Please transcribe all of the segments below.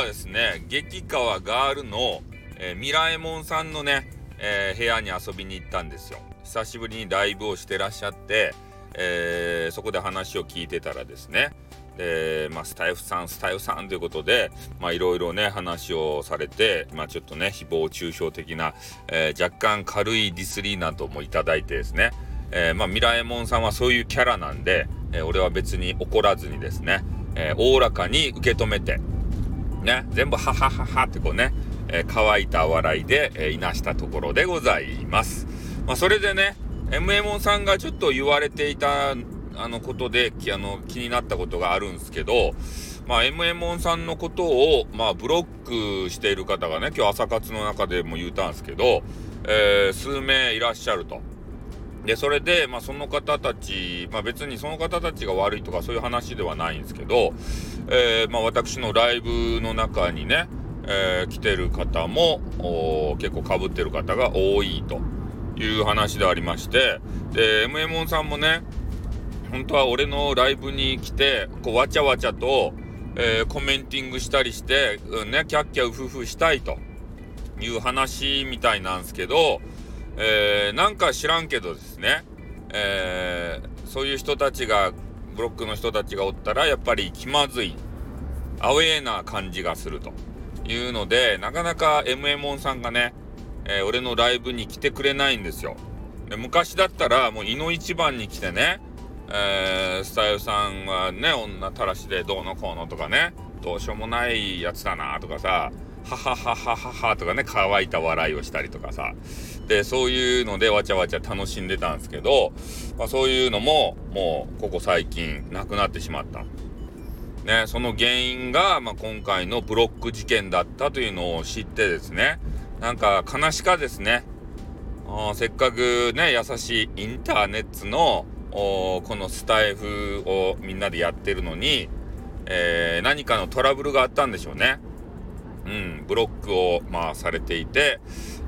はですね、激川ガールの、えー、ミラエモンさんのね、えー、部屋に遊びに行ったんですよ。久しぶりにライブをしてらっしゃって、えー、そこで話を聞いてたらですね、え、まあ、スタイフさん、スタイフさんということで、いろいろね、話をされて、まあ、ちょっとね、誹謗中傷的な、えー、若干軽いディスリーなどもいただいてですね、えー、まあ、ミラエモンさんはそういうキャラなんで、え俺は別に怒らずにですね、えおおらかに受け止めて、ね、全部ハハハハってこうね、え乾いた笑いで、えいなしたところでございます。まあ、それでね、MMO さんがちょっと言われていたあのことであの気になったことがあるんですけど、まあ、MMO さんのことを、まあ、ブロックしている方がね今日朝活の中でも言うたんですけど、えー、数名いらっしゃると。でそれで、まあ、その方たち、まあ、別にその方たちが悪いとかそういう話ではないんですけど、えー、まあ、私のライブの中にね、えー、来てる方も結構かぶってる方が多いという話でありましてで MMO さんもね本当は俺のライブに来てこうわちゃわちゃと、えー、コメンティングしたりして、うんね、キャッキャウフフしたいという話みたいなんですけど、えー、なんか知らんけどですね、えー、そういう人たちがブロックの人たちがおったらやっぱり気まずいアウェーな感じがするというのでなかなか MMO さんがね、えー、俺のライブに来てくれないんですよ。で昔だったらもういの一番に来てねえー、スタイルさんはね、女たらしでどうのこうのとかね、どうしようもないやつだなとかさ、ははははははとかね、乾いた笑いをしたりとかさ、で、そういうのでわちゃわちゃ楽しんでたんですけど、まあ、そういうのも、もう、ここ最近、なくなってしまった。ね、その原因が、まあ、今回のブロック事件だったというのを知ってですね、なんか悲しかですね。せっかくね、優しいインターネットのこのスタイフをみんなでやってるのに、えー、何かのトラブルがあったんでしょうね。うん、ブロックを、まあ、されていて、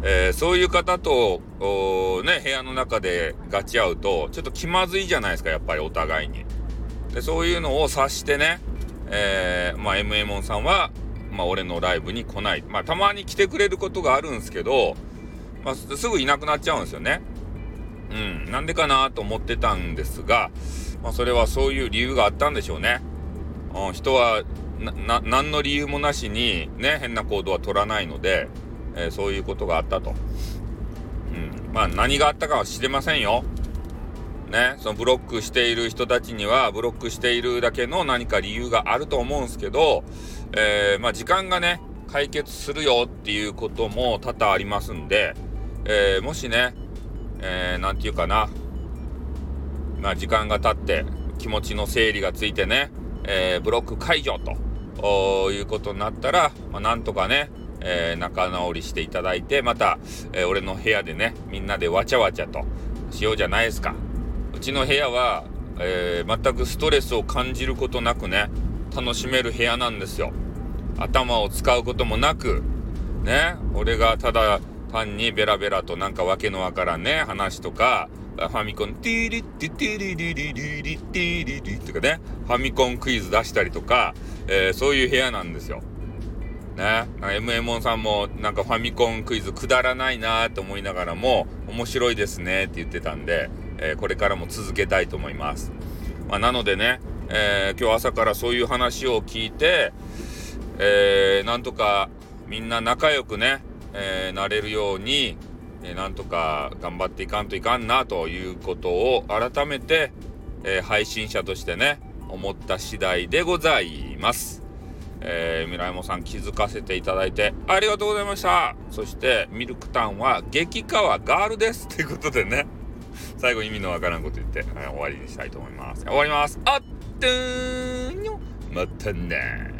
えー、そういう方と、ね、部屋の中でガチ合うと、ちょっと気まずいじゃないですか、やっぱりお互いに。で、そういうのを察してね、えー、まあ、MMO さんは、まあ、俺のライブに来ない。まあ、たまに来てくれることがあるんですけど、まあ、すぐいなくなっちゃうんですよね。うん、なんでかなと思ってたんですが、まあ、それはそういう理由があったんでしょうね。うん、人はな何の理由もなしにね変な行動は取らないので、えー、そういうことがあったと。うん、まあ何があったかは知れませんよ。ね、そのブロックしている人たちにはブロックしているだけの何か理由があると思うんですけど、えー、まあ、時間がね解決するよっていうことも多々ありますんで、えー、もしねえー、て言うかな、まあ、時間が経って気持ちの整理がついてね、えー、ブロック解除ということになったら、まあ、なんとかね、えー、仲直りしていただいてまた、えー、俺の部屋でねみんなでわちゃわちゃとしようじゃないですか。うちの部屋は、えー、全くストレスを感じることなくね楽しめる部屋なんですよ。頭を使うこともなくね俺がただ単にベラベラとなんかわけのわからんね、話とか、ファミコン、ティリッティリリリリリティリリとかね、ファミコンクイズ出したりとか、えー、そういう部屋なんですよ。ね、MMO さんもなんかファミコンクイズくだらないなと思いながらも面白いですねって言ってたんで、えー、これからも続けたいと思います。まあ、なのでね、えー、今日朝からそういう話を聞いて、えー、なんとかみんな仲良くね、えー、なれるように、え、なんとか頑張っていかんといかんなということを改めて、えー、配信者としてね思った次第でございます。えー、ミライモさん気づかせていただいてありがとうございました。そしてミルクタンは激川ガールですということでね 最後意味のわからんこと言って、はい、終わりにしたいと思います。終わります。あっとーんよ。またね